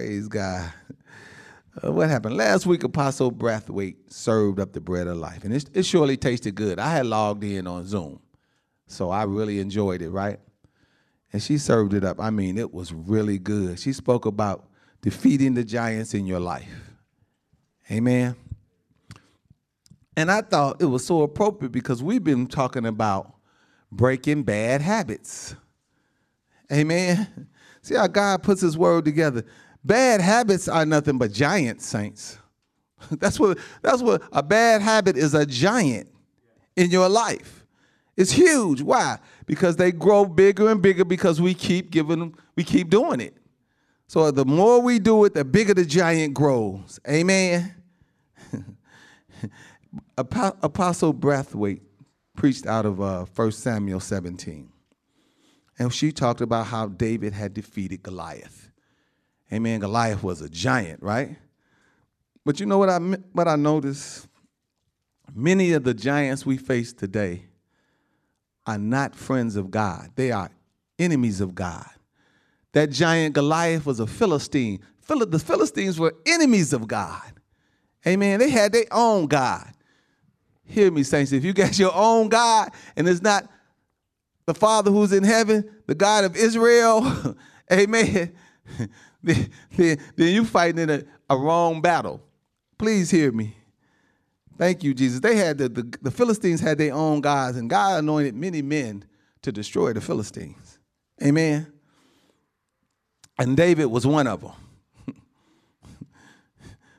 Praise God. Uh, what happened? Last week, Apostle Brathwaite served up the bread of life, and it, it surely tasted good. I had logged in on Zoom, so I really enjoyed it, right? And she served it up. I mean, it was really good. She spoke about defeating the giants in your life. Amen. And I thought it was so appropriate because we've been talking about breaking bad habits. Amen. See how God puts his word together. Bad habits are nothing but giant saints. that's what that's what a bad habit is a giant in your life. It's huge. Why? Because they grow bigger and bigger because we keep giving them, we keep doing it. So the more we do it, the bigger the giant grows. Amen. Apostle Brathwaite preached out of uh, 1 Samuel 17. And she talked about how David had defeated Goliath. Amen. Goliath was a giant, right? But you know what I what I noticed? Many of the giants we face today are not friends of God. They are enemies of God. That giant Goliath was a Philistine. The Philistines were enemies of God. Amen. They had their own God. Hear me, saints. If you got your own God and it's not the Father who's in heaven, the God of Israel, amen, then, then, you fighting in a, a wrong battle. Please hear me. Thank you, Jesus. They had the, the, the Philistines had their own gods, and God anointed many men to destroy the Philistines. Amen. And David was one of them.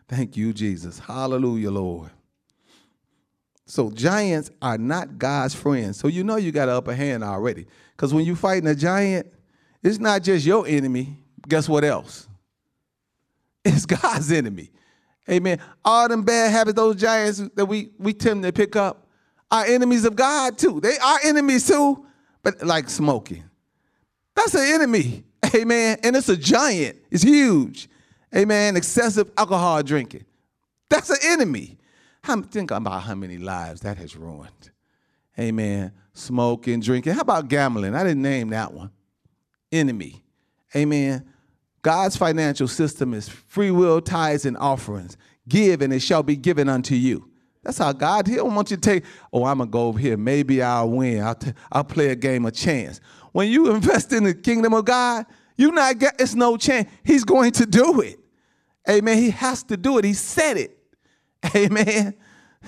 Thank you, Jesus. Hallelujah, Lord. So giants are not God's friends. So you know you got an upper hand already. Because when you're fighting a giant, it's not just your enemy. Guess what else? It's God's enemy. Amen. All them bad habits, those giants that we, we tend to pick up, are enemies of God too. They are enemies too, but like smoking. That's an enemy. Amen. And it's a giant. It's huge. Amen. Excessive alcohol drinking. That's an enemy. How, think about how many lives that has ruined. Amen. Smoking, drinking. How about gambling? I didn't name that one. Enemy. Amen. God's financial system is free will, tithes, and offerings. Give, and it shall be given unto you. That's how God, He don't want you to take, oh, I'm going to go over here. Maybe I'll win. I'll, t- I'll play a game of chance. When you invest in the kingdom of God, you not get, it's no chance. He's going to do it. Amen. He has to do it. He said it. Amen.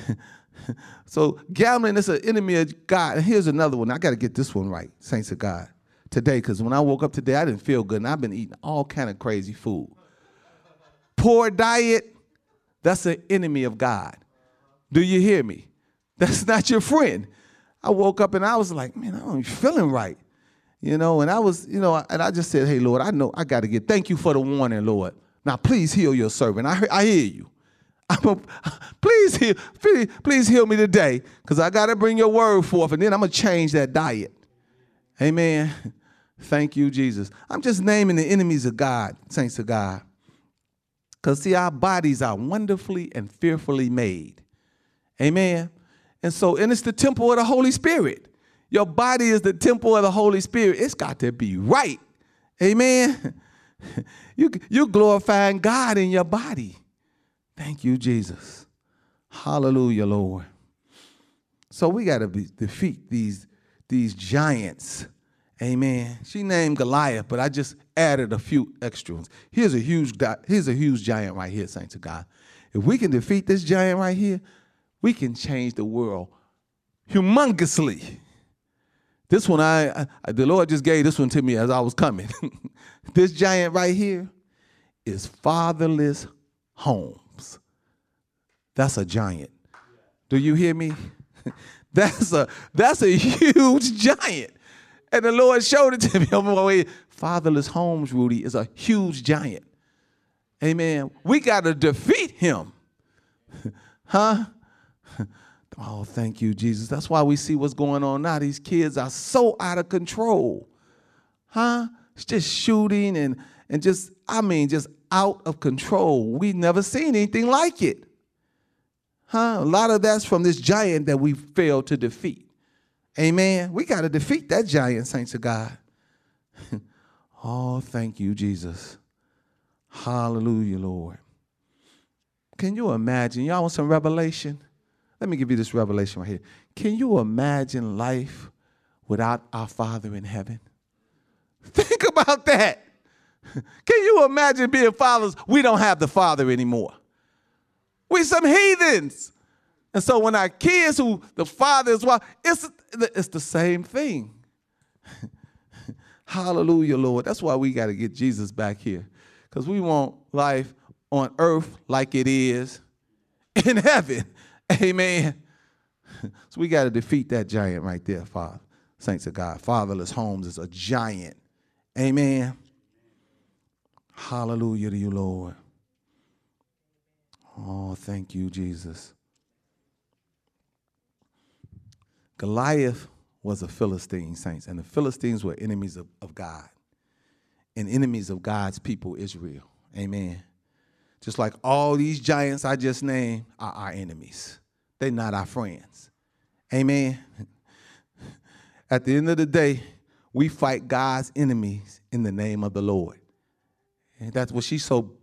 so gambling is an enemy of God. And here's another one. I got to get this one right, saints of God, today, because when I woke up today, I didn't feel good, and I've been eating all kind of crazy food. Poor diet, that's an enemy of God. Do you hear me? That's not your friend. I woke up and I was like, man, I don't feeling right. You know, and I was, you know, and I just said, hey, Lord, I know I got to get, thank you for the warning, Lord. Now, please heal your servant. I, I hear you. I'm a, please heal, please, please heal me today because I got to bring your word forth and then I'm going to change that diet. Amen. Thank you, Jesus. I'm just naming the enemies of God, saints of God. Because, see, our bodies are wonderfully and fearfully made. Amen. And so, and it's the temple of the Holy Spirit. Your body is the temple of the Holy Spirit. It's got to be right. Amen. You, you're glorifying God in your body. Thank you, Jesus. Hallelujah, Lord. So we got to defeat these, these giants. Amen. She named Goliath, but I just added a few extra ones. Here's a huge, here's a huge giant right here, saints of God. If we can defeat this giant right here, we can change the world humongously. This one, I, I, the Lord just gave this one to me as I was coming. this giant right here is fatherless homes. That's a giant. Do you hear me? that's a that's a huge giant. And the Lord showed it to me on my way. Fatherless homes, Rudy, is a huge giant. Amen. We got to defeat him. huh? Oh, thank you, Jesus. That's why we see what's going on now. These kids are so out of control. Huh? It's just shooting and and just, I mean, just out of control. We've never seen anything like it. Huh? A lot of that's from this giant that we failed to defeat. Amen. We got to defeat that giant, saints of God. oh, thank you, Jesus. Hallelujah, Lord. Can you imagine? Y'all want some revelation? Let me give you this revelation right here. Can you imagine life without our Father in heaven? Think about that. Can you imagine being fathers? We don't have the Father anymore. We some heathens. And so when our kids who the father is well, it's it's the same thing. Hallelujah, Lord. That's why we got to get Jesus back here. Because we want life on earth like it is in heaven. Amen. So we got to defeat that giant right there, Father. Saints of God. Fatherless homes is a giant. Amen. Hallelujah to you, Lord. Oh, thank you, Jesus. Goliath was a Philistine, saints, and the Philistines were enemies of, of God and enemies of God's people, Israel. Amen. Just like all these giants I just named are our enemies, they're not our friends. Amen. At the end of the day, we fight God's enemies in the name of the Lord. And that's what she so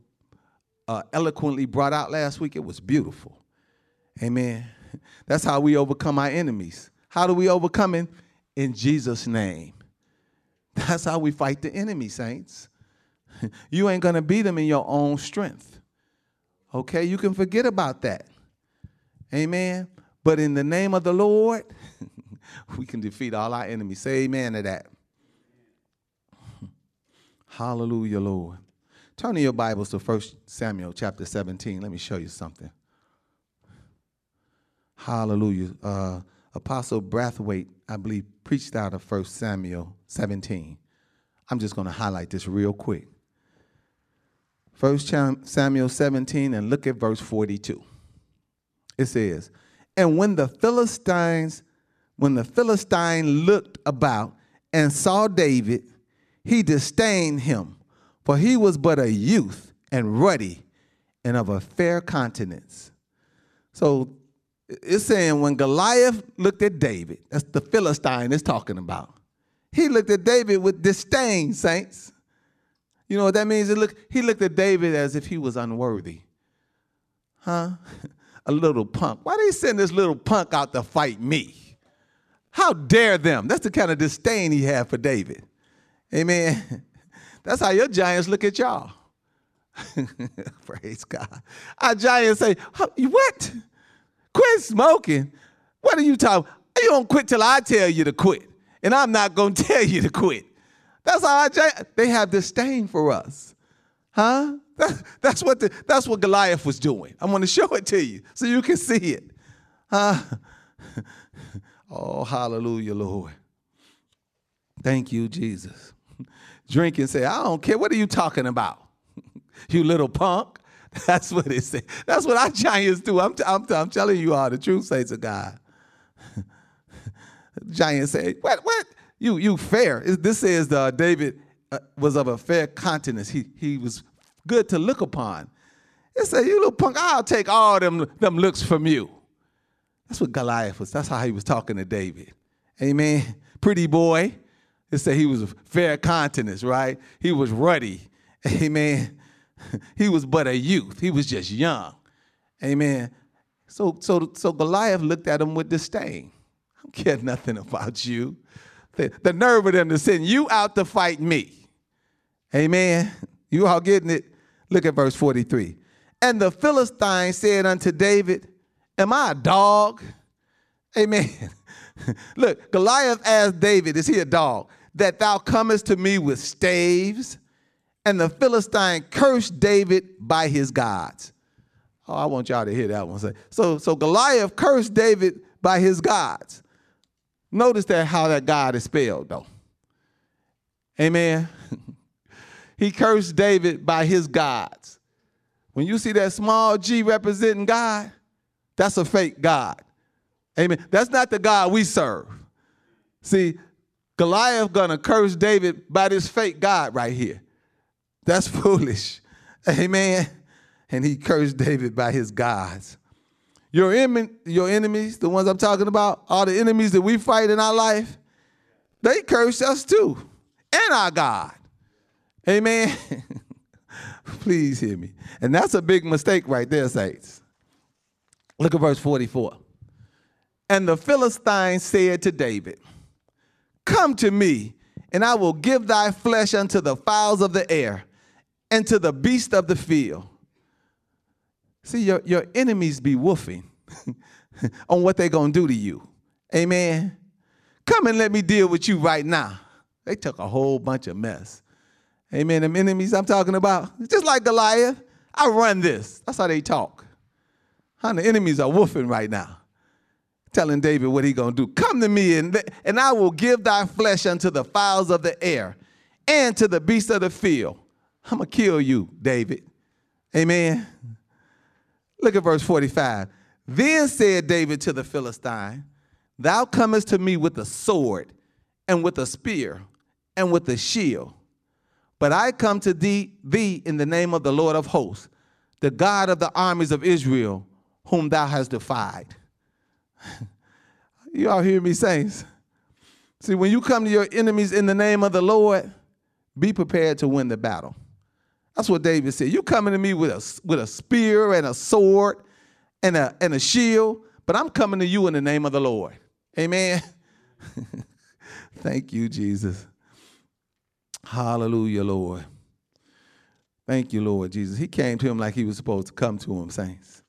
uh, eloquently brought out last week. It was beautiful. Amen. That's how we overcome our enemies. How do we overcome it? In Jesus' name. That's how we fight the enemy, saints. You ain't going to beat them in your own strength. Okay? You can forget about that. Amen. But in the name of the Lord, we can defeat all our enemies. Say amen to that. Hallelujah, Lord. Turn to your Bibles to 1 Samuel chapter 17. Let me show you something. Hallelujah. Uh, Apostle Brathwaite, I believe, preached out of 1 Samuel 17. I'm just going to highlight this real quick. 1 Samuel 17, and look at verse 42. It says, And when the Philistines, when the Philistine looked about and saw David, he disdained him, for he was but a youth and ruddy and of a fair countenance. So it's saying when Goliath looked at David, that's the Philistine it's talking about. He looked at David with disdain, saints. You know what that means? It look, he looked at David as if he was unworthy. Huh? a little punk. Why he send this little punk out to fight me? How dare them? That's the kind of disdain he had for David. Amen. That's how your giants look at y'all. Praise God. Our giants say, What? Quit smoking. What are you talking? You don't quit till I tell you to quit. And I'm not going to tell you to quit. That's how I, they have disdain for us. Huh? That, that's, what the, that's what Goliath was doing. I'm going to show it to you so you can see it. Huh? oh, hallelujah, Lord. Thank you, Jesus. Drink and say, I don't care. What are you talking about? you little punk. That's what it says. That's what our giants do. I'm, I'm, I'm telling you all the truth, says of God. Giants say, what, what? You, you fair. This says the David uh, was of a fair countenance. He, he was good to look upon. It said, you little punk, I'll take all them, them looks from you. That's what Goliath was. That's how he was talking to David. Amen. Pretty boy. It said he was fair countenance, right? He was ruddy. Amen. he was but a youth. He was just young. Amen. So, so, so Goliath looked at him with disdain. I don't care nothing about you. The, the nerve of them to send you out to fight me. Amen. You all getting it? Look at verse 43. And the Philistine said unto David, Am I a dog? Amen. Look, Goliath asked David, Is he a dog? That thou comest to me with staves and the Philistine cursed David by his gods. Oh, I want y'all to hear that one. So, so Goliath cursed David by his gods. Notice that how that God is spelled, though. Amen. he cursed David by his gods. When you see that small g representing God, that's a fake God. Amen. That's not the God we serve. See, Goliath gonna curse David by this fake God right here. That's foolish. Amen. And he cursed David by his gods. Your, em- your enemies, the ones I'm talking about, all the enemies that we fight in our life, they curse us too, and our God. Amen. Please hear me. And that's a big mistake right there, saints. Look at verse 44. And the Philistine said to David, Come to me, and I will give thy flesh unto the fowls of the air and to the beast of the field. See, your, your enemies be woofing on what they're going to do to you. Amen. Come and let me deal with you right now. They took a whole bunch of mess. Amen. Them enemies I'm talking about, just like Goliath, I run this. That's how they talk. How the enemies are woofing right now telling David what he gonna do. Come to me, and, and I will give thy flesh unto the fowls of the air and to the beasts of the field. I'm gonna kill you, David. Amen. Look at verse 45. Then said David to the Philistine, Thou comest to me with a sword, and with a spear, and with a shield. But I come to thee, thee in the name of the Lord of hosts, the God of the armies of Israel, whom thou hast defied. you all hear me, saints? See, when you come to your enemies in the name of the Lord, be prepared to win the battle. That's what David said. You coming to me with a, with a spear and a sword and a, and a shield, but I'm coming to you in the name of the Lord. Amen. Thank you, Jesus. Hallelujah, Lord. Thank you, Lord Jesus. He came to him like he was supposed to come to him, saints.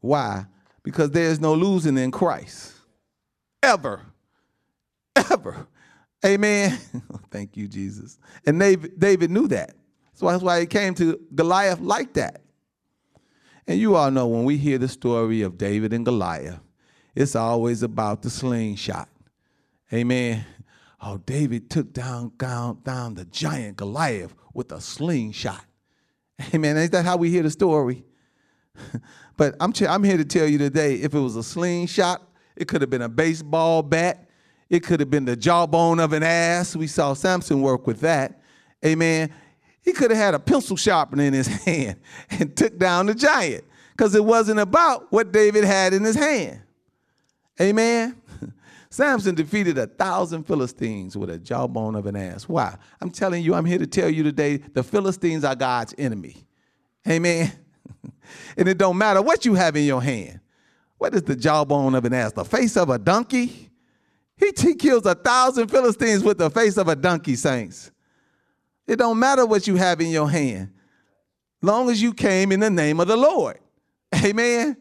Why? because there is no losing in Christ. Ever. Ever. Amen. Thank you, Jesus. And David, David knew that. So that's why he came to Goliath like that. And you all know when we hear the story of David and Goliath, it's always about the slingshot. Amen. Oh, David took down, down, down the giant Goliath with a slingshot. Amen. Is that how we hear the story? But I'm, I'm here to tell you today if it was a slingshot, it could have been a baseball bat, it could have been the jawbone of an ass. We saw Samson work with that. Amen. He could have had a pencil sharpener in his hand and took down the giant because it wasn't about what David had in his hand. Amen. Samson defeated a thousand Philistines with a jawbone of an ass. Why? I'm telling you, I'm here to tell you today the Philistines are God's enemy. Amen. and it don't matter what you have in your hand. What is the jawbone of an ass? The face of a donkey? He, he kills a thousand Philistines with the face of a donkey, saints. It don't matter what you have in your hand, long as you came in the name of the Lord. Amen.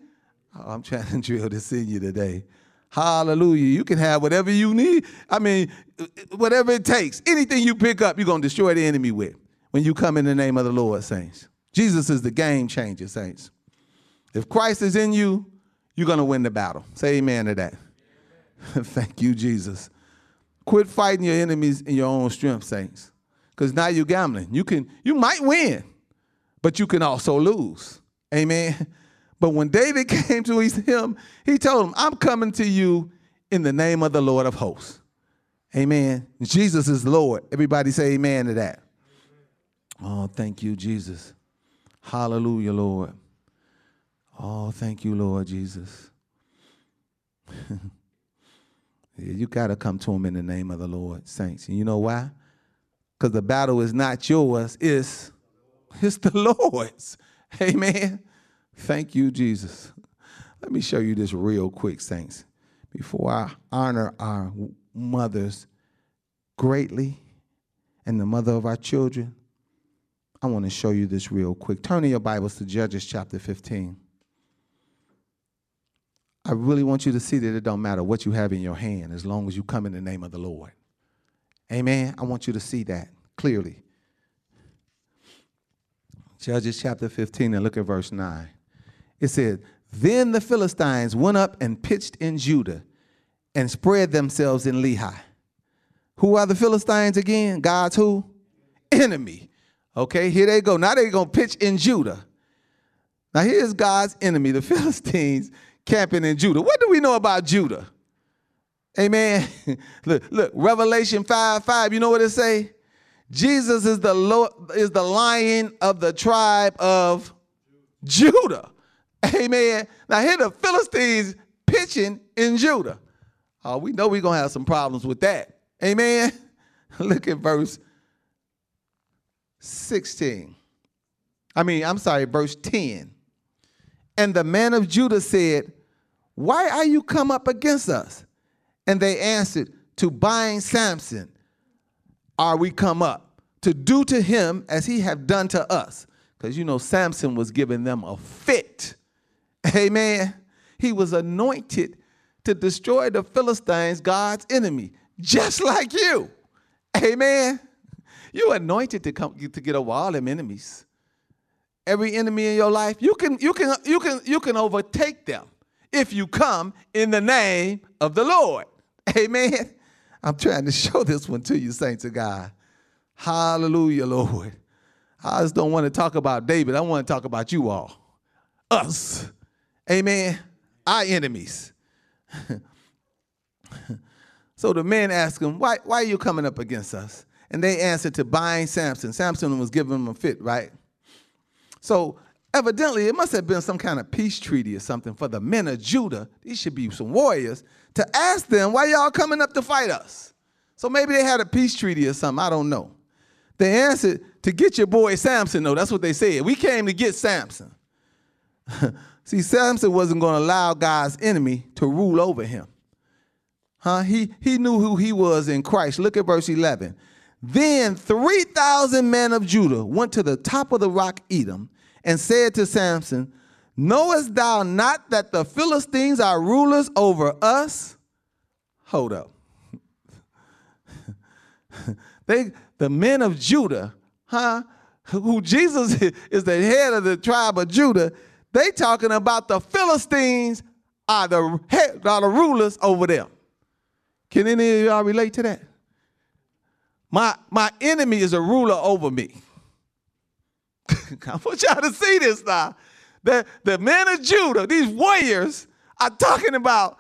Oh, I'm trying to drill this in you today. Hallelujah. You can have whatever you need. I mean, whatever it takes. Anything you pick up, you're going to destroy the enemy with when you come in the name of the Lord, saints. Jesus is the game changer, saints. If Christ is in you, you're going to win the battle. Say amen to that. Thank you, Jesus. Quit fighting your enemies in your own strength, saints. Because now you're gambling. You can, you might win, but you can also lose. Amen. But when David came to him, he told him, I'm coming to you in the name of the Lord of hosts. Amen. Jesus is Lord. Everybody say amen to that. Oh, thank you, Jesus. Hallelujah, Lord. Oh, thank you, Lord Jesus. you got to come to him in the name of the Lord, saints. And you know why? Because the battle is not yours, it's, it's the Lord's. Amen. Thank you, Jesus. Let me show you this real quick, saints. Before I honor our mothers greatly and the mother of our children, I want to show you this real quick. Turn in your Bibles to Judges chapter 15. I really want you to see that it don't matter what you have in your hand as long as you come in the name of the Lord. Amen. I want you to see that clearly. Judges chapter 15 and look at verse 9. It said, Then the Philistines went up and pitched in Judah and spread themselves in Lehi. Who are the Philistines again? God's who? Enemy. Okay, here they go. Now they're going to pitch in Judah. Now here's God's enemy, the Philistines, camping in Judah. What do we know about Judah? Amen. look, look, Revelation 5 5, you know what it say? Jesus is the Lord, is the lion of the tribe of Judah. Amen. Now here the Philistines pitching in Judah. Oh, we know we're gonna have some problems with that. Amen. Look at verse 16. I mean, I'm sorry, verse 10. And the man of Judah said, Why are you come up against us? And they answered, To bind Samson are we come up, to do to him as he have done to us. Because you know, Samson was giving them a fit. Amen. He was anointed to destroy the Philistines, God's enemy, just like you. Amen. You anointed to come to get over all them enemies. Every enemy in your life, you can you can you can you can overtake them if you come in the name of the Lord. Amen. I'm trying to show this one to you, saints of God. Hallelujah, Lord. I just don't want to talk about David. I want to talk about you all. Us. Amen. Our enemies. so the men asked him, why, why are you coming up against us? And they answered to bind Samson. Samson was giving them a fit, right? So evidently, it must have been some kind of peace treaty or something for the men of Judah. These should be some warriors to ask them, why y'all coming up to fight us? So maybe they had a peace treaty or something. I don't know. They answered to get your boy Samson, though. That's what they said. We came to get Samson. See, Samson wasn't going to allow God's enemy to rule over him. Huh? He, he knew who he was in Christ. Look at verse 11. Then 3,000 men of Judah went to the top of the rock Etam and said to Samson, Knowest thou not that the Philistines are rulers over us? Hold up. they, the men of Judah, huh? Who Jesus is the head of the tribe of Judah, they talking about the Philistines are the head, are the rulers over them. Can any of y'all relate to that? My, my enemy is a ruler over me. I want y'all to see this now. The, the men of Judah, these warriors, are talking about,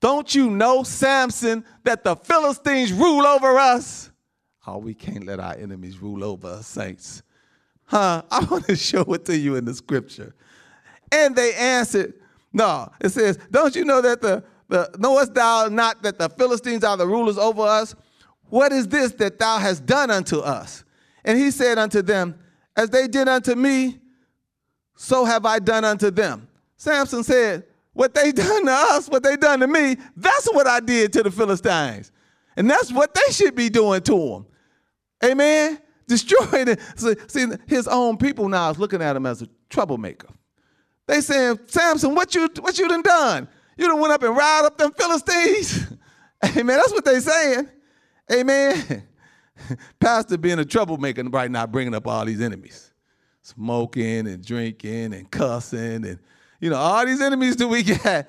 don't you know, Samson, that the Philistines rule over us? Oh, we can't let our enemies rule over us, saints. Huh? I want to show it to you in the scripture. And they answered, No, it says, Don't you know that the, the knowest thou not that the Philistines are the rulers over us? What is this that thou hast done unto us? And he said unto them, As they did unto me, so have I done unto them. Samson said, What they done to us, what they done to me, that's what I did to the Philistines. And that's what they should be doing to them. Amen? Destroying it. See, his own people now is looking at him as a troublemaker. They saying, Samson, what you what you done done? You done went up and riled up them Philistines. Amen. That's what they saying. Amen. Pastor being a troublemaker right now, bringing up all these enemies, smoking and drinking and cussing and you know all these enemies that we got.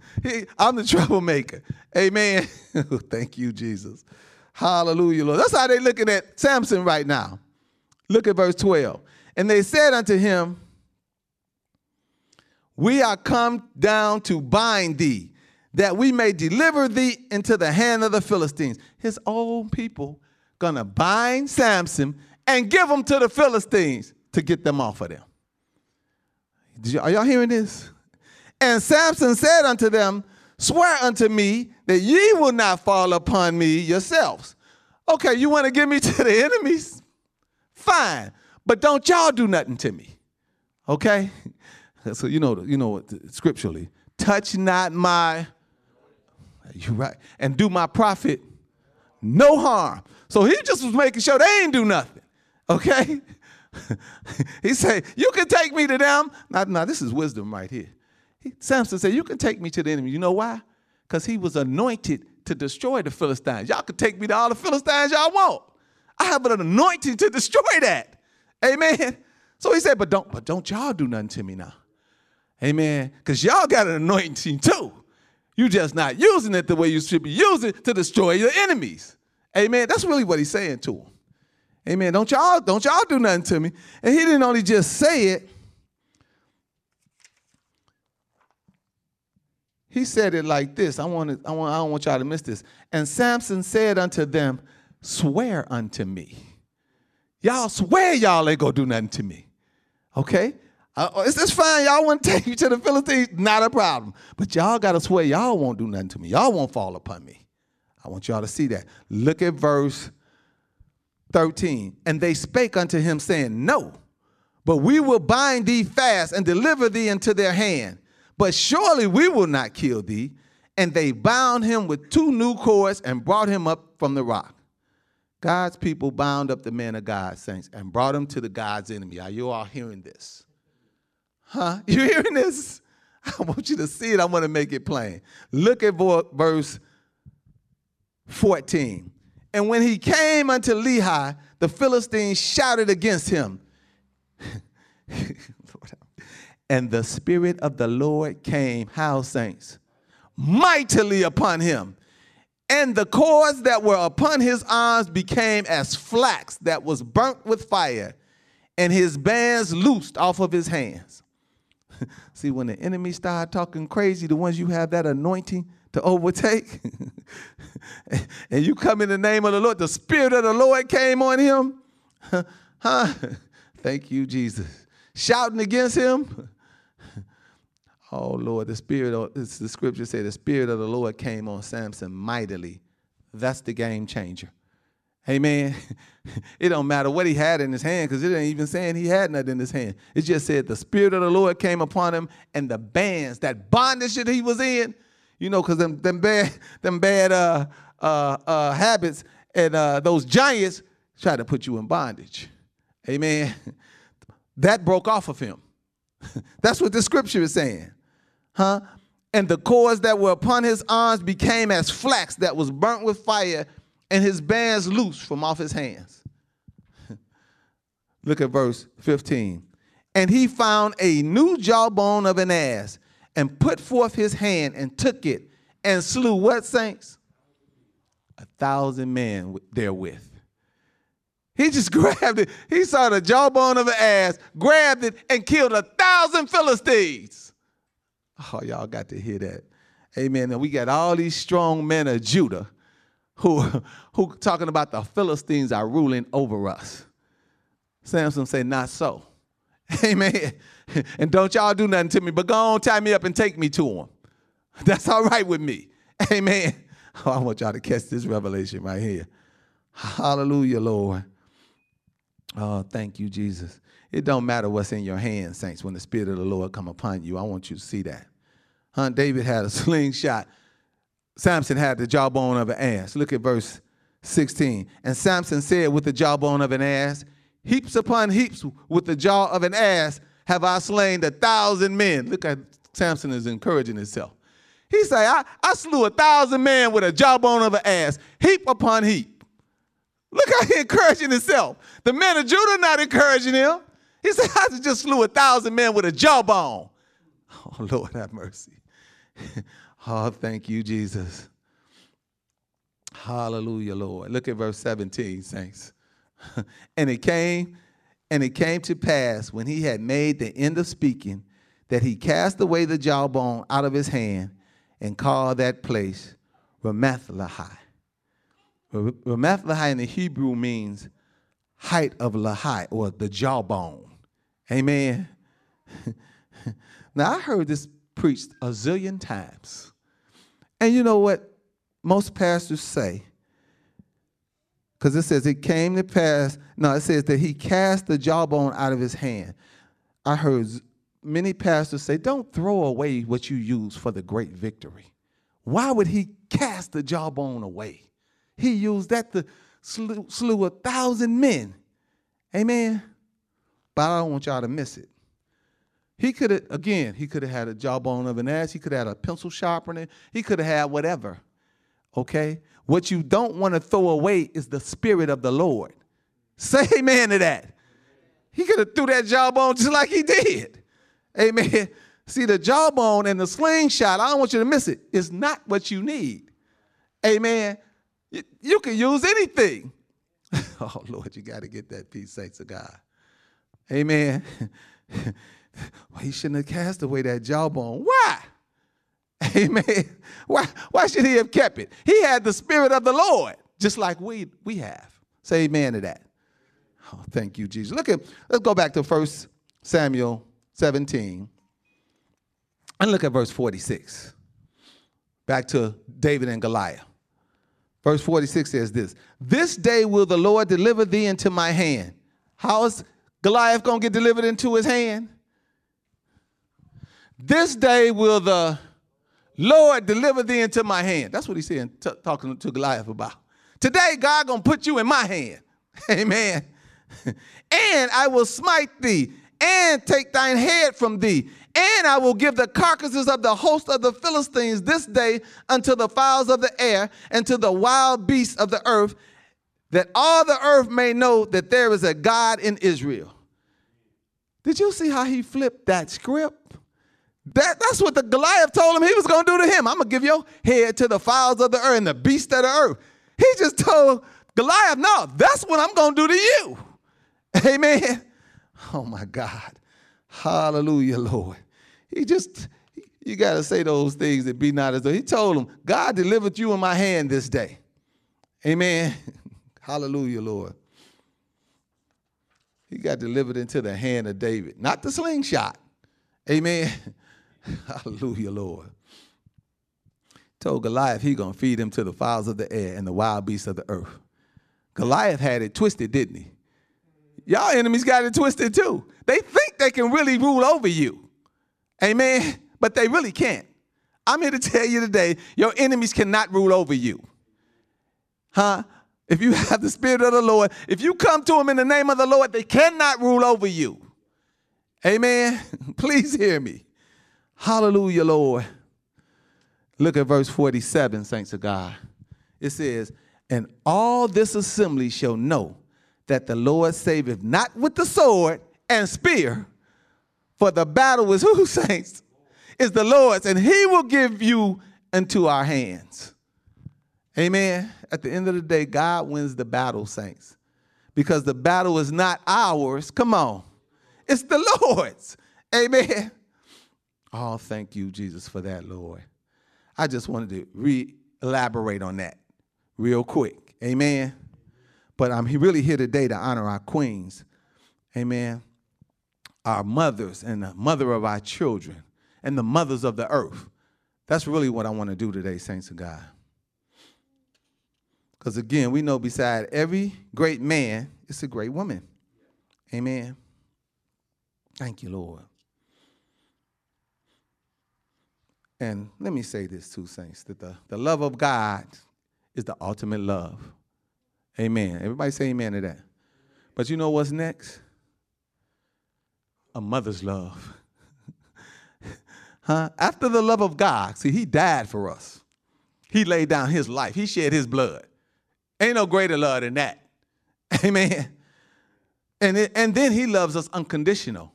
I'm the troublemaker. Amen. Thank you, Jesus. Hallelujah, Lord. That's how they looking at Samson right now. Look at verse 12. And they said unto him, We are come down to bind thee that we may deliver thee into the hand of the Philistines. His own people gonna bind Samson and give him to the Philistines to get them off of them. Are y'all hearing this? And Samson said unto them, Swear unto me that ye will not fall upon me yourselves. Okay, you want to give me to the enemies? Fine, but don't y'all do nothing to me. Okay? So you know, you know what scripturally, touch not my you right. And do my prophet no harm. So he just was making sure they ain't do nothing. Okay? he said, You can take me to them. Now, now this is wisdom right here. He, Samson said, You can take me to the enemy. You know why? Because he was anointed to destroy the Philistines. Y'all can take me to all the Philistines y'all want. I have an anointing to destroy that. Amen. So he said, But don't, but don't y'all do nothing to me now. Amen. Because y'all got an anointing too. You're just not using it the way you should be using it to destroy your enemies. Amen. That's really what he's saying to him. Amen. Don't y'all, don't y'all do nothing to me. And he didn't only just say it, he said it like this. I want to, I want, I don't want y'all to miss this. And Samson said unto them, Swear unto me. Y'all swear y'all ain't gonna do nothing to me. Okay? Uh, oh, it's, fine. Y'all want to take me to the Philistines? Not a problem. But y'all got to swear y'all won't do nothing to me. Y'all won't fall upon me. I want y'all to see that. Look at verse 13. And they spake unto him, saying, No, But we will bind thee fast and deliver thee into their hand. But surely we will not kill thee. And they bound him with two new cords and brought him up from the rock. God's people bound up the man of God, saints, and brought him to the God's enemy. Are you all hearing this? Huh? You hearing this? I want you to see it. I want to make it plain. Look at verse 14. And when he came unto Lehi, the Philistines shouted against him. and the Spirit of the Lord came, how, saints? Mightily upon him. And the cords that were upon his arms became as flax that was burnt with fire, and his bands loosed off of his hands. See, when the enemy start talking crazy, the ones you have that anointing to overtake, and you come in the name of the Lord, the Spirit of the Lord came on him. huh? Thank you, Jesus. Shouting against him. Oh Lord, the spirit of the scripture say the spirit of the Lord came on Samson mightily. That's the game changer. Amen. It don't matter what he had in his hand, because it ain't even saying he had nothing in his hand. It just said the spirit of the Lord came upon him, and the bands, that bondage that he was in, you know, because them, them bad, them bad uh, uh, uh, habits and uh, those giants try to put you in bondage. Amen. That broke off of him. That's what the scripture is saying. Huh? And the cords that were upon his arms became as flax that was burnt with fire, and his bands loosed from off his hands. Look at verse 15. And he found a new jawbone of an ass, and put forth his hand and took it, and slew what saints? A thousand men therewith. He just grabbed it. He saw the jawbone of an ass, grabbed it, and killed a thousand Philistines. Oh, y'all got to hear that. Amen. And we got all these strong men of Judah who, who talking about the Philistines are ruling over us. Samson said, not so. Amen. And don't y'all do nothing to me, but go on, tie me up and take me to him. That's all right with me. Amen. Oh, I want y'all to catch this revelation right here. Hallelujah, Lord. Oh, thank you, Jesus. It don't matter what's in your hands, saints, when the Spirit of the Lord come upon you. I want you to see that. Huh? David had a slingshot. Samson had the jawbone of an ass. Look at verse 16. And Samson said with the jawbone of an ass, heaps upon heaps with the jaw of an ass have I slain a thousand men. Look at Samson is encouraging himself. He say, I, I slew a thousand men with a jawbone of an ass, heap upon heap. Look how he encouraging himself. The men of Judah not encouraging him. He said, I just slew a thousand men with a jawbone. Oh, Lord have mercy. oh, thank you, Jesus. Hallelujah, Lord. Look at verse 17, saints. and it came, and it came to pass when he had made the end of speaking that he cast away the jawbone out of his hand and called that place Ramath Lehi. Ramath Lehi in the Hebrew means height of Lehi or the jawbone. Amen. now I heard this preached a zillion times. And you know what most pastors say? Because it says it came to pass. No, it says that he cast the jawbone out of his hand. I heard many pastors say, don't throw away what you use for the great victory. Why would he cast the jawbone away? He used that to slew, slew a thousand men. Amen. But I don't want y'all to miss it. He could have, again, he could have had a jawbone of an ass. He could have had a pencil sharpener. He could have had whatever. Okay? What you don't want to throw away is the spirit of the Lord. Say amen to that. He could have threw that jawbone just like he did. Amen. See, the jawbone and the slingshot, I don't want you to miss it, is not what you need. Amen. You, you can use anything. oh, Lord, you got to get that peace, saints of God. Amen. well, he shouldn't have cast away that jawbone. Why? Amen. Why, why should he have kept it? He had the Spirit of the Lord, just like we, we have. Say amen to that. Oh, thank you, Jesus. Look at, let's go back to 1 Samuel 17 and look at verse 46. Back to David and Goliath. Verse 46 says this This day will the Lord deliver thee into my hand. How is Goliath gonna get delivered into his hand? This day will the Lord deliver thee into my hand. That's what he's saying, t- talking to Goliath about. Today, God gonna put you in my hand. Amen. and I will smite thee and take thine head from thee. And I will give the carcasses of the host of the Philistines this day unto the fowls of the air and to the wild beasts of the earth, that all the earth may know that there is a God in Israel. Did you see how he flipped that script? That, that's what the Goliath told him he was going to do to him. I'm going to give your head to the fowls of the earth and the beasts of the earth. He just told Goliath, no, that's what I'm going to do to you. Amen. Oh my God. Hallelujah, Lord. He just, you got to say those things that be not as though. He told him, God delivered you in my hand this day. Amen. Hallelujah, Lord. He got delivered into the hand of David, not the slingshot. Amen. Hallelujah, Lord. Told Goliath he gonna feed him to the fowls of the air and the wild beasts of the earth. Goliath had it twisted, didn't he? Y'all enemies got it twisted too. They think they can really rule over you. Amen. But they really can't. I'm here to tell you today, your enemies cannot rule over you. Huh? If you have the Spirit of the Lord, if you come to them in the name of the Lord, they cannot rule over you. Amen. Please hear me. Hallelujah, Lord. Look at verse 47, saints of God. It says, And all this assembly shall know that the Lord saveth not with the sword and spear, for the battle is who, saints? Is the Lord's, and he will give you into our hands. Amen. At the end of the day, God wins the battle, saints, because the battle is not ours. Come on, it's the Lord's. Amen. Oh, thank you, Jesus, for that, Lord. I just wanted to re elaborate on that real quick. Amen. But I'm really here today to honor our queens. Amen. Our mothers and the mother of our children and the mothers of the earth. That's really what I want to do today, saints of God. Because again, we know beside every great man, it's a great woman. Amen. Thank you, Lord. And let me say this too, saints, that the, the love of God is the ultimate love. Amen. Everybody say amen to that. But you know what's next? A mother's love. huh? After the love of God, see, he died for us. He laid down his life. He shed his blood. Ain't no greater love than that. Amen. And, it, and then he loves us unconditional.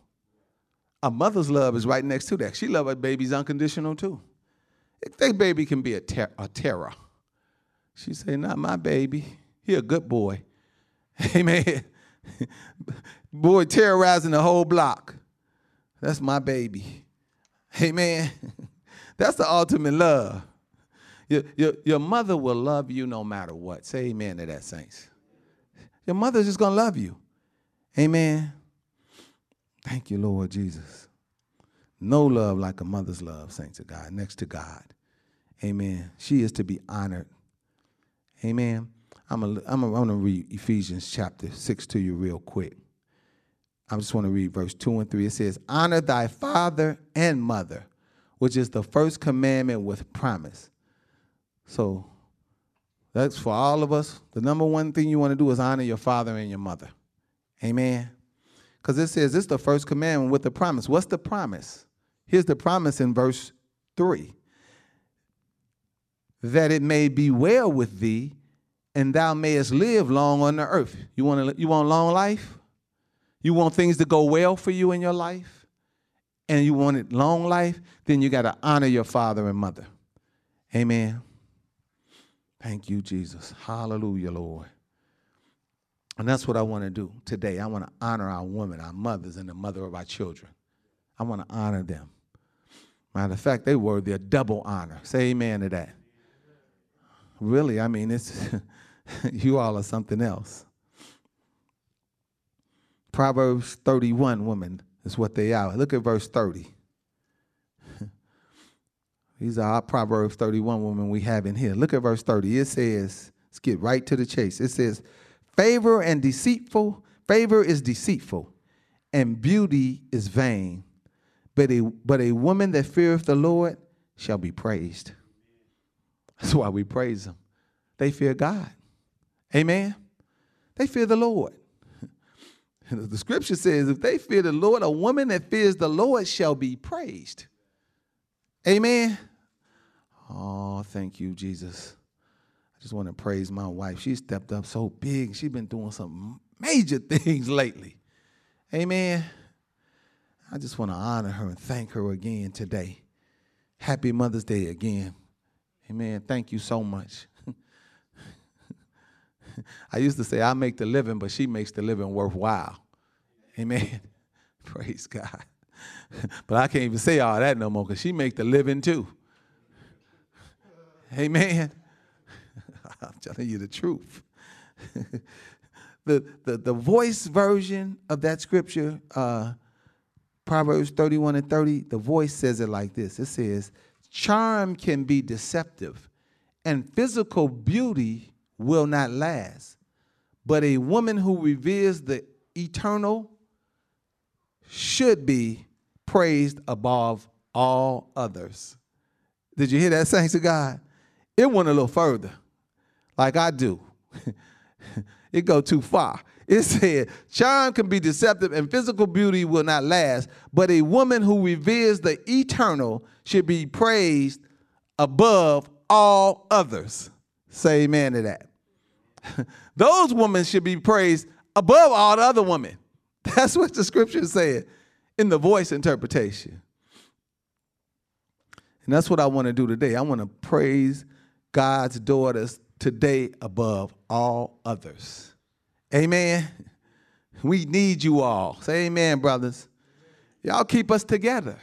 A mother's love is right next to that. She loves her babies unconditional too. That baby can be a, ter- a terror, she say, "Not my baby. He a good boy." Amen. boy terrorizing the whole block. That's my baby. Amen. That's the ultimate love. Your, your, your mother will love you no matter what. Say amen to that, saints. Your mother's just going to love you. Amen. Thank you, Lord Jesus. No love like a mother's love, saints of God, next to God. Amen. She is to be honored. Amen. I'm to read Ephesians chapter 6 to you real quick. I just want to read verse 2 and 3. It says, Honor thy father and mother, which is the first commandment with promise. So that's for all of us. The number one thing you want to do is honor your father and your mother. Amen. Because it says this is the first commandment with the promise. What's the promise? Here's the promise in verse 3 that it may be well with thee and thou mayest live long on the earth. You want, to, you want long life? You want things to go well for you in your life? And you want it long life? Then you got to honor your father and mother. Amen. Thank you, Jesus. Hallelujah, Lord. And that's what I want to do today. I want to honor our women, our mothers, and the mother of our children. I want to honor them. Matter of fact, they were their double honor. Say amen to that. Really, I mean, it's you all are something else. Proverbs 31 women is what they are. Look at verse 30. These are our Proverbs 31 women we have in here. Look at verse 30. It says, let's get right to the chase. It says, Favor and deceitful, favor is deceitful, and beauty is vain. But a, but a woman that feareth the Lord shall be praised. That's why we praise them. They fear God. Amen. They fear the Lord. The scripture says, if they fear the Lord, a woman that fears the Lord shall be praised. Amen. Oh, thank you, Jesus. I just want to praise my wife. She stepped up so big. She's been doing some major things lately. Amen. I just want to honor her and thank her again today. Happy Mother's Day again. Amen. Thank you so much. I used to say I make the living, but she makes the living worthwhile. Amen. Praise God. but I can't even say all that no more because she make the living too. Amen. I'm telling you the truth. the, the, the voice version of that scripture, uh, Proverbs 31 and 30, the voice says it like this it says, Charm can be deceptive, and physical beauty will not last. But a woman who reveres the eternal should be praised above all others. Did you hear that, saints of God? It went a little further, like I do. it go too far. It said, charm can be deceptive and physical beauty will not last, but a woman who reveres the eternal should be praised above all others. Say amen to that. Those women should be praised above all the other women. That's what the scripture said in the voice interpretation. And that's what I want to do today. I want to praise God's daughters today above all others. Amen. We need you all. Say amen, brothers. Y'all keep us together.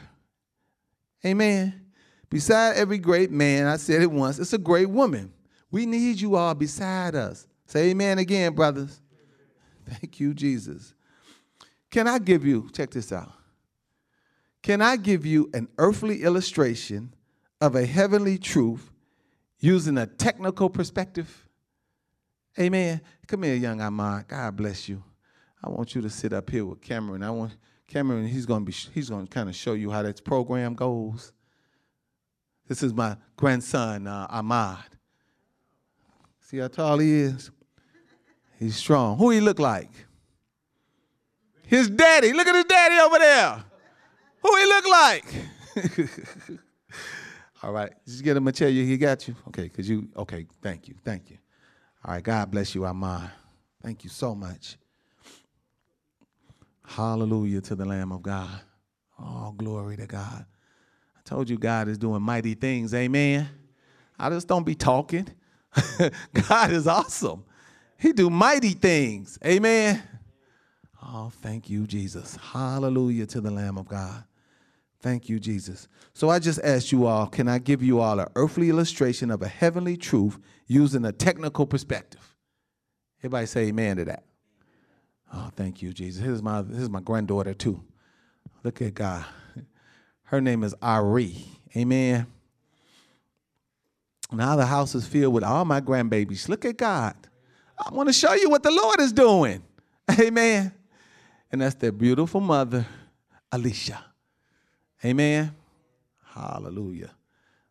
Amen. Beside every great man, I said it once, it's a great woman. We need you all beside us. Say amen again, brothers. Thank you, Jesus. Can I give you, check this out. Can I give you an earthly illustration of a heavenly truth using a technical perspective? Amen. Come here, young Ahmad. God bless you. I want you to sit up here with Cameron. I want Cameron. He's to be. He's to kind of show you how that program goes. This is my grandson, uh, Ahmad. See how tall he is? He's strong. Who he look like? His daddy. Look at his daddy over there. Who he look like? All right. Just get him a chair. He got you. Okay, because you, okay, thank you. Thank you. All right, God bless you, Ahmad. Thank you so much. Hallelujah to the Lamb of God. Oh, glory to God. I told you God is doing mighty things. Amen. I just don't be talking. God is awesome. He do mighty things. Amen. Oh, thank you, Jesus. Hallelujah to the Lamb of God. Thank you, Jesus. So I just asked you all, can I give you all an earthly illustration of a heavenly truth using a technical perspective? Everybody say amen to that. Oh, thank you, Jesus. Here's my, here's my granddaughter, too. Look at God. Her name is Ari. Amen. Now the house is filled with all my grandbabies. Look at God. I want to show you what the Lord is doing. Amen. And that's their beautiful mother, Alicia. Amen. Hallelujah.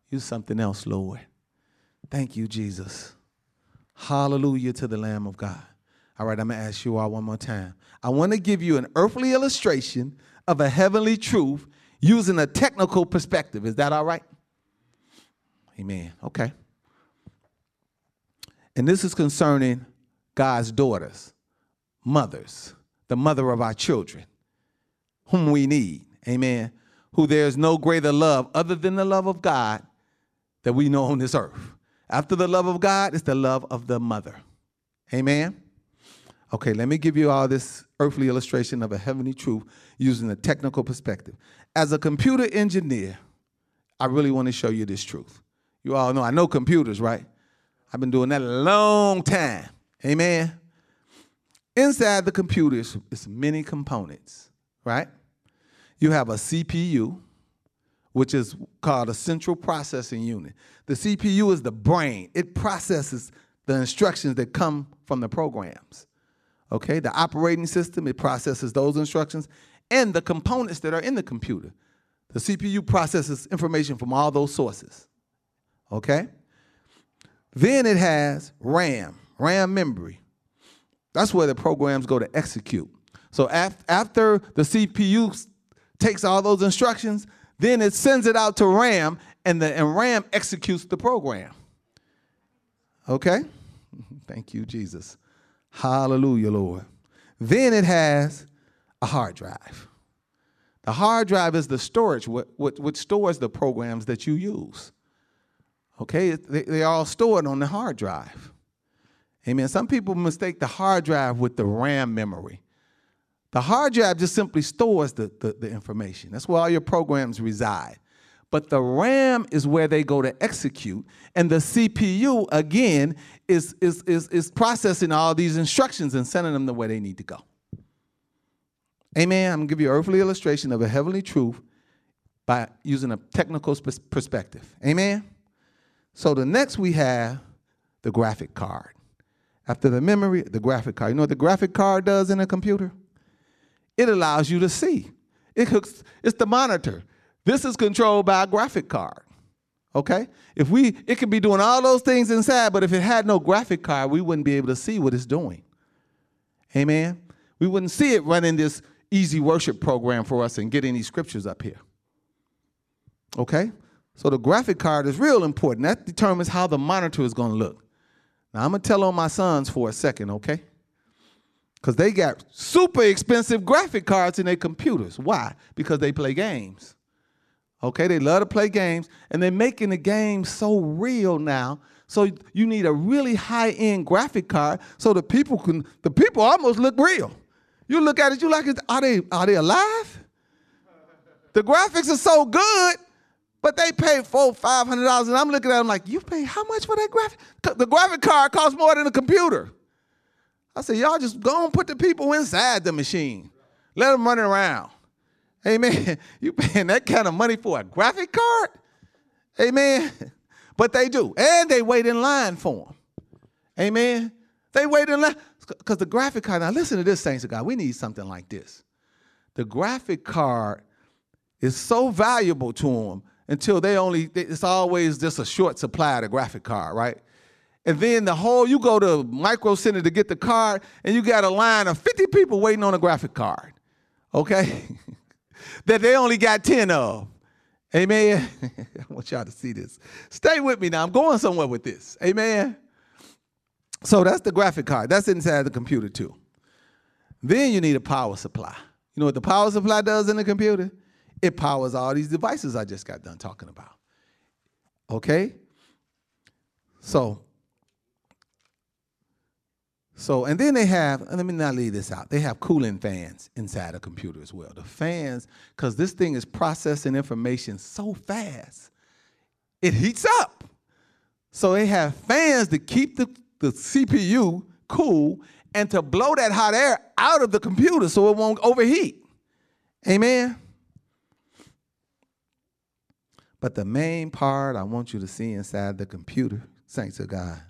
You something else, Lord. Thank you, Jesus. Hallelujah to the Lamb of God. All right, I'm going to ask you all one more time. I want to give you an earthly illustration of a heavenly truth using a technical perspective. Is that all right? Amen. Okay. And this is concerning God's daughters, mothers, the mother of our children, whom we need. Amen who there is no greater love other than the love of God that we know on this earth. After the love of God, it's the love of the mother. Amen. Okay, let me give you all this earthly illustration of a heavenly truth using a technical perspective. As a computer engineer, I really want to show you this truth. You all know I know computers, right? I've been doing that a long time. Amen. Inside the computer is many components, right? You have a CPU, which is called a central processing unit. The CPU is the brain, it processes the instructions that come from the programs. Okay, the operating system, it processes those instructions, and the components that are in the computer. The CPU processes information from all those sources. Okay? Then it has RAM, RAM memory. That's where the programs go to execute. So af- after the CPU takes all those instructions, then it sends it out to RAM, and, the, and RAM executes the program. Okay? Thank you, Jesus. Hallelujah, Lord. Then it has a hard drive. The hard drive is the storage, what, what, what stores the programs that you use. Okay, they, they're all stored on the hard drive. Amen. Some people mistake the hard drive with the RAM memory. The hard drive just simply stores the, the, the, information. That's where all your programs reside. But the RAM is where they go to execute, and the CPU, again, is, is, is, is processing all these instructions and sending them the way they need to go. Amen. I'm going to give you an earthly illustration of a heavenly truth by using a technical perspective. Amen. So the next we have the graphic card. After the memory, the graphic card. You know what the graphic card does in a computer? It allows you to see. It hooks, it's the monitor. This is controlled by a graphic card. Okay? If we it could be doing all those things inside, but if it had no graphic card, we wouldn't be able to see what it's doing. Amen. We wouldn't see it running this EasyWorship program for us and getting these scriptures up here. Okay? So the graphic card is real important. That determines how the monitor is going to look. Now I'm gonna tell on my sons for a second, okay? Because they got super expensive graphic cards in their computers. Why? Because they play games. Okay, they love to play games, and they're making the games so real now. So you need a really high-end graphic card so the people can the people almost look real. You look at it, you like, it. are they are they alive? The graphics are so good but they pay four, five hundred dollars, and I'm looking at them like, you pay how much for that graphic? The graphic card costs more than a computer. I said, y'all just go and put the people inside the machine. Let them run around. Amen. You paying that kind of money for a graphic card? Amen. But they do. And they wait in line for them. Amen. They wait in line. Because the graphic card, now listen to this, saints of God. We need something like this. The graphic card is so valuable to them until they only, it's always just a short supply of the graphic card, right? And then the whole, you go to Micro Center to get the card, and you got a line of 50 people waiting on a graphic card, okay? that they only got 10 of. Amen. I want y'all to see this. Stay with me now. I'm going somewhere with this. Amen. So that's the graphic card. That's inside the computer too. Then you need a power supply. You know what the power supply does in the computer? It powers all these devices I just got done talking about. Okay? So, so, and then they have, let me not leave this out. They have cooling fans inside a computer as well. The fans, because this thing is processing information so fast, it heats up. So they have fans to keep the, the CPU cool and to blow that hot air out of the computer so it won't overheat. Amen? But the main part I want you to see inside the computer, thanks to God,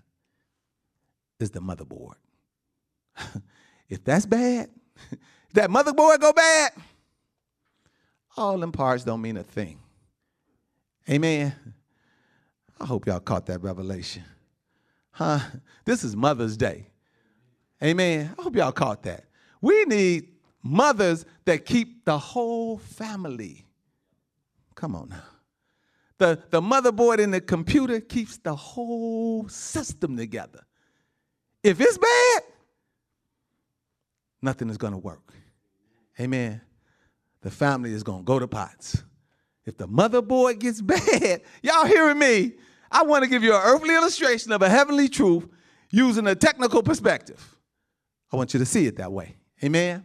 is the motherboard. if that's bad, that motherboard go bad, all them parts don't mean a thing. Amen. I hope y'all caught that revelation. Huh? This is Mother's Day. Amen. I hope y'all caught that. We need mothers that keep the whole family. Come on now. The, the motherboard in the computer keeps the whole system together. If it's bad, nothing is going to work. Amen. The family is going to go to pots. If the motherboard gets bad, y'all hearing me? I want to give you an earthly illustration of a heavenly truth using a technical perspective. I want you to see it that way. Amen.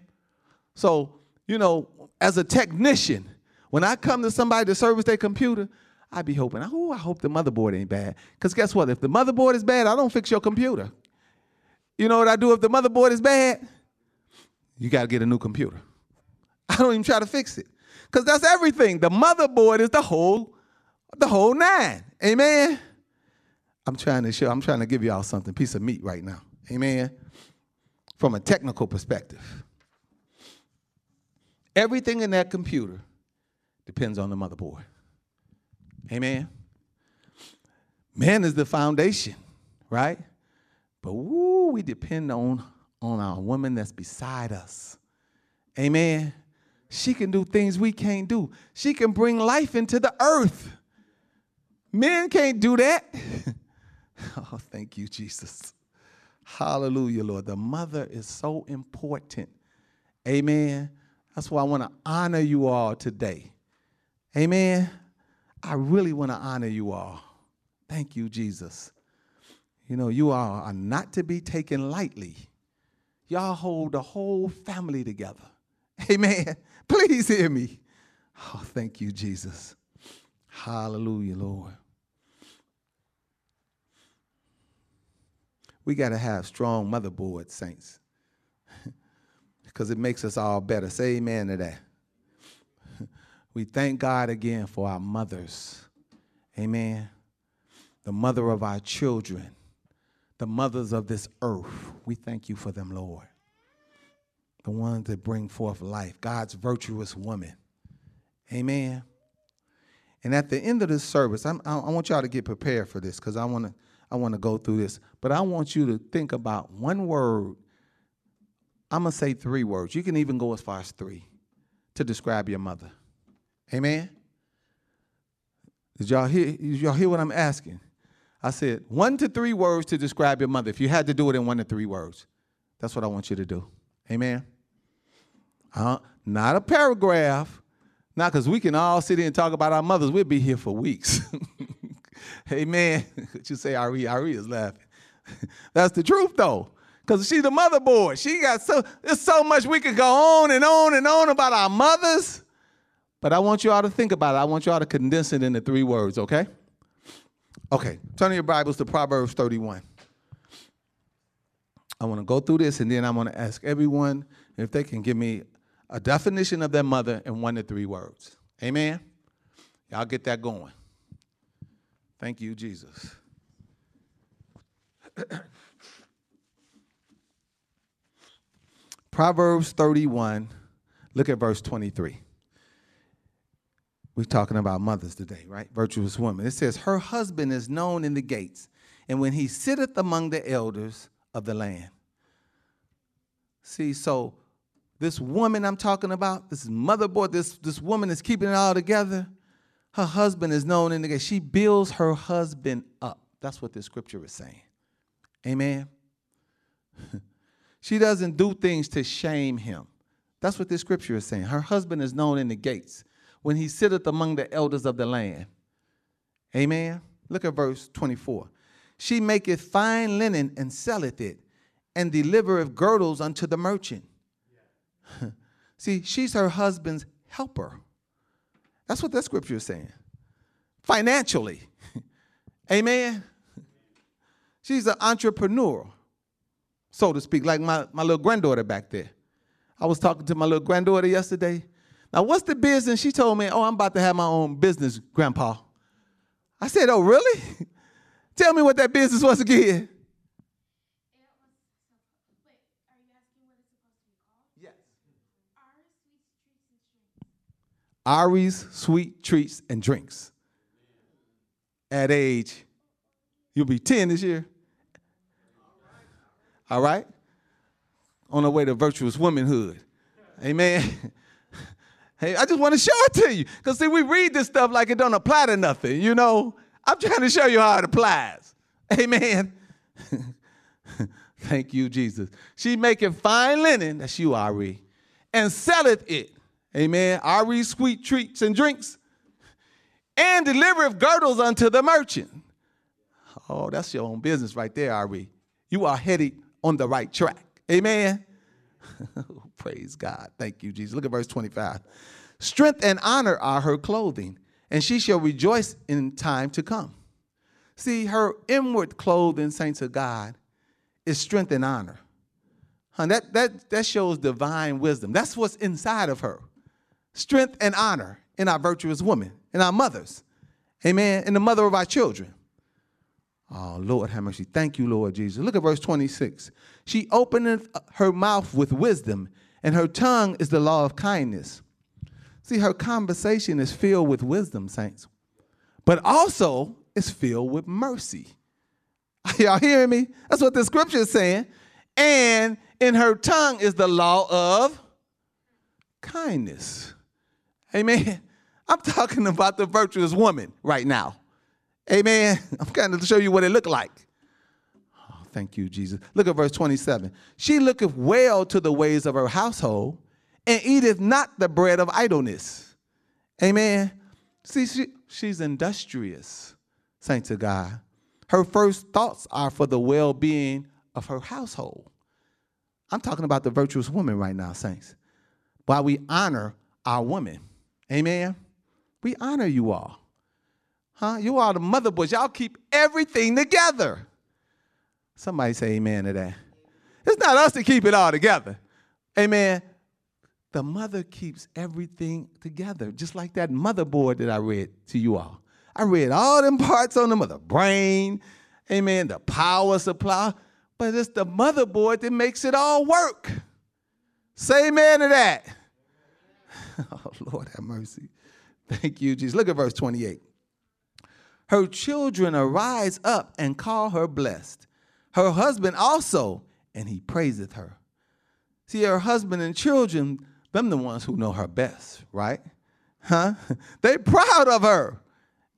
So, you know, as a technician, when I come to somebody to service their computer, I'd be hoping, oh, I hope the motherboard ain't bad. Because guess what? If the motherboard is bad, I don't fix your computer. You know what I do if the motherboard is bad? You got to get a new computer. I don't even try to fix it. Because that's everything. The motherboard is the whole, the whole nine. Amen. I'm trying to show, I'm trying to give y'all something, piece of meat right now. Amen. from a technical perspective. Everything in that computer depends on the motherboard. Amen. Man is the foundation, right? But woo, we depend on, on our woman that's beside us. Amen. She can do things we can't do. She can bring life into the earth. Men can't do that. oh, thank you, Jesus. Hallelujah, Lord. The mother is so important. Amen. That's why I want to honor you all today. Amen. I really want to honor you all. Thank you, Jesus. You know, you all are not to be taken lightly. Y'all hold the whole family together. Amen. Please hear me. Oh, thank you, Jesus. Hallelujah, Lord. We got to have strong motherboard, saints, because it makes us all better. Say amen to that. We thank God again for our mothers. Amen. The mother of our children, the mothers of this earth. We thank you for them, Lord. The ones that bring forth life, God's virtuous woman. Amen. And at the end of this service, I'm, i want y'all to get prepared for this because I want to I want to go through this. But I want you to think about one word. I'm gonna say three words. You can even go as far as three to describe your mother. Amen. Did y'all hear? Did y'all hear what I'm asking? I said one to three words to describe your mother. If you had to do it in one to three words, that's what I want you to do. Amen. Uh, not a paragraph. Not because we can all sit here and talk about our mothers. We'll be here for weeks. Amen. You say, Ari? Ari is laughing. That's the truth, though. Because she's the motherboard. She got so there's so much we could go on and on and on about our mothers. But I want you all to think about it. I want you all to condense it into three words, okay? Okay, turn your Bibles to Proverbs 31. I want to go through this and then I want to ask everyone if they can give me a definition of their mother in one to three words. Amen? Y'all get that going. Thank you, Jesus. Proverbs 31, look at verse 23. We're talking about mothers today, right? Virtuous woman. It says, Her husband is known in the gates, and when he sitteth among the elders of the land. See, so this woman I'm talking about, this motherboard, this, this woman is keeping it all together. Her husband is known in the gates. She builds her husband up. That's what the scripture is saying. Amen. she doesn't do things to shame him. That's what the scripture is saying. Her husband is known in the gates when he sitteth among the elders of the land. Amen. Look at verse 24. She maketh fine linen and selleth it, and delivereth girdles unto the merchant. See, she's her husband's helper. That's what that scripture is saying. Financially. Amen. She's an entrepreneur, so to speak, like my, my little granddaughter back there. I was talking to my little granddaughter yesterday. Now, what's the business? She told me, Oh, I'm about to have my own business, Grandpa. I said, Oh, really? Tell me what that business was again. Yes. Ari's Sweet Treats and Drinks. At age, you'll be 10 this year. All right? On the way to virtuous womanhood. Amen. Hey, I just want to show it to you. Because see, we read this stuff like it don't apply to nothing, you know. I'm trying to show you how it applies. Amen. Thank you, Jesus. She making fine linen, that's you, Ari, and selleth it. Amen. Ari sweet treats and drinks, and delivereth girdles unto the merchant. Oh, that's your own business right there, Ari. You are headed on the right track. Amen. Praise God. Thank you, Jesus. Look at verse 25. Strength and honor are her clothing, and she shall rejoice in time to come. See, her inward clothing, saints of God, is strength and honor. Huh, that, that, that shows divine wisdom. That's what's inside of her. Strength and honor in our virtuous woman, in our mothers. Amen. In the mother of our children. Oh, Lord, have mercy. Thank you, Lord Jesus. Look at verse 26. She openeth her mouth with wisdom, and her tongue is the law of kindness. See, her conversation is filled with wisdom, saints, but also is filled with mercy. Y'all hearing me? That's what the scripture is saying. And in her tongue is the law of kindness. Amen. I'm talking about the virtuous woman right now. Amen. I'm of to show you what it looked like. Oh, thank you, Jesus. Look at verse 27. She looketh well to the ways of her household and eateth not the bread of idleness. Amen. See, she, she's industrious, saints of God. Her first thoughts are for the well being of her household. I'm talking about the virtuous woman right now, saints. While we honor our women, amen, we honor you all. Huh? You are the motherboards. Y'all keep everything together. Somebody say amen to that. It's not us to keep it all together. Amen. The mother keeps everything together, just like that motherboard that I read to you all. I read all them parts on the mother brain, amen, the power supply, but it's the motherboard that makes it all work. Say amen to that. Oh, Lord have mercy. Thank you, Jesus. Look at verse 28. Her children arise up and call her blessed. Her husband also, and he praiseth her. See, her husband and children, them the ones who know her best, right? Huh? They proud of her.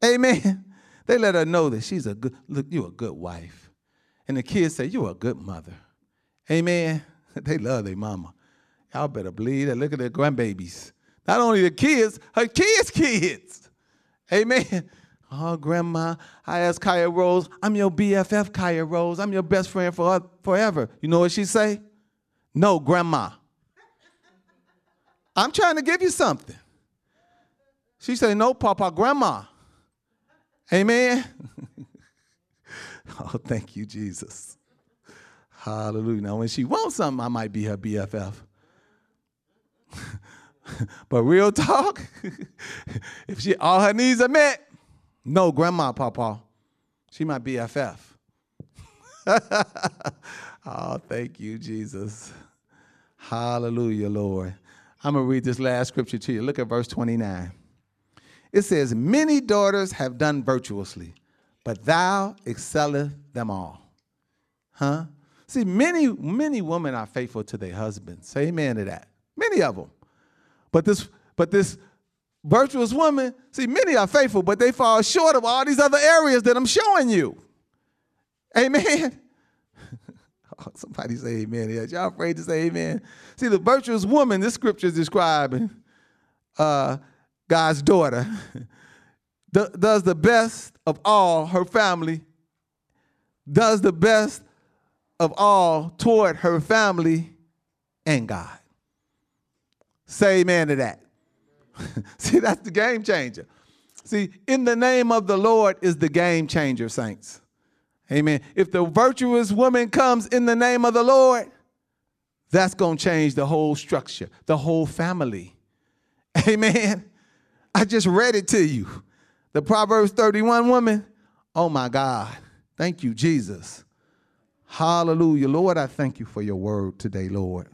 Amen. They let her know that she's a good, look, you're a good wife. And the kids say, you're a good mother. Amen. They love their mama. Y'all better believe that. Look at their grandbabies. Not only the kids, her kids' kids. Amen. Oh, grandma, I asked Kaya Rose, I'm your BFF, Kaya Rose. I'm your best friend for forever. You know what she say? No, grandma. I'm trying to give you something. She said, no, Papa, grandma. Amen. oh, thank you, Jesus. Hallelujah. Now, when she wants something, I might be her BFF. but real talk, if she all her needs are met, no, grandma, papa, she my BFF. oh, thank you, Jesus. Hallelujah, Lord. I'm going to read this last scripture to you. Look at verse 29. It says, Many daughters have done virtuously, but thou excelleth them all. Huh? See, many, many women are faithful to their husbands. Say amen to that. Many of them. But this, but this virtuous woman, see, many are faithful, but they fall short of all these other areas that I'm showing you. Amen. oh, somebody say amen. Yes, Y'all afraid to say amen? See, the virtuous woman, this scripture is describing uh, God's daughter, does the best of all her family, does the best of all toward her family and God. Say amen to that. See, that's the game changer. See, in the name of the Lord is the game changer, saints. Amen. If the virtuous woman comes in the name of the Lord, that's going to change the whole structure, the whole family. Amen. I just read it to you. The Proverbs 31 woman. Oh my God. Thank you, Jesus. Hallelujah. Lord, I thank you for your word today, Lord.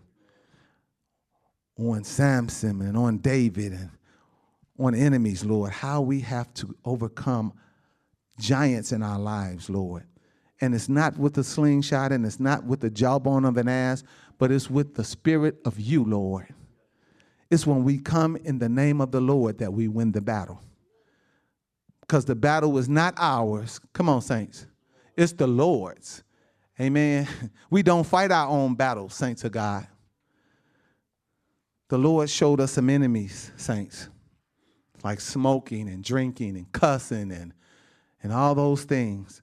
On Samson and on David and on enemies, Lord, how we have to overcome giants in our lives, Lord. And it's not with the slingshot and it's not with the jawbone of an ass, but it's with the spirit of you, Lord. It's when we come in the name of the Lord that we win the battle. Because the battle is not ours. Come on, saints. It's the Lord's. Amen. We don't fight our own battles, saints of God. The Lord showed us some enemies, saints, like smoking and drinking and cussing and, and all those things.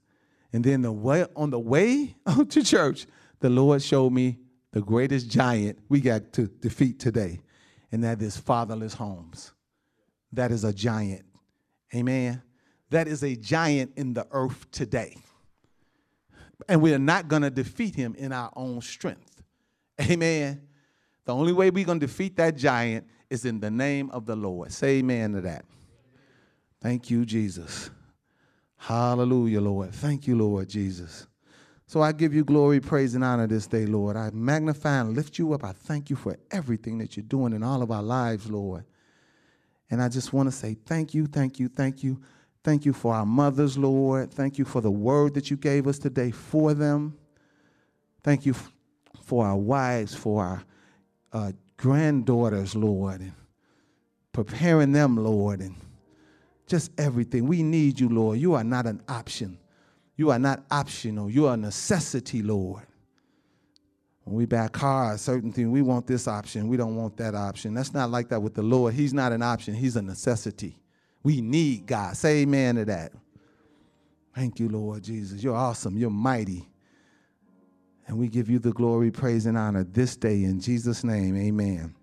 And then the way, on the way to church, the Lord showed me the greatest giant we got to defeat today, and that is fatherless homes. That is a giant. Amen. That is a giant in the earth today. And we are not going to defeat him in our own strength. Amen. The only way we're going to defeat that giant is in the name of the Lord. Say amen to that. Thank you, Jesus. Hallelujah, Lord. Thank you, Lord Jesus. So I give you glory, praise, and honor this day, Lord. I magnify and lift you up. I thank you for everything that you're doing in all of our lives, Lord. And I just want to say thank you, thank you, thank you. Thank you for our mothers, Lord. Thank you for the word that you gave us today for them. Thank you for our wives, for our uh, granddaughters, Lord, and preparing them, Lord, and just everything. We need you, Lord. You are not an option. You are not optional. You are a necessity, Lord. When we buy cars, certain things, we want this option. We don't want that option. That's not like that with the Lord. He's not an option. He's a necessity. We need God. Say amen to that. Thank you, Lord Jesus. You're awesome. You're mighty. And we give you the glory, praise, and honor this day in Jesus' name. Amen.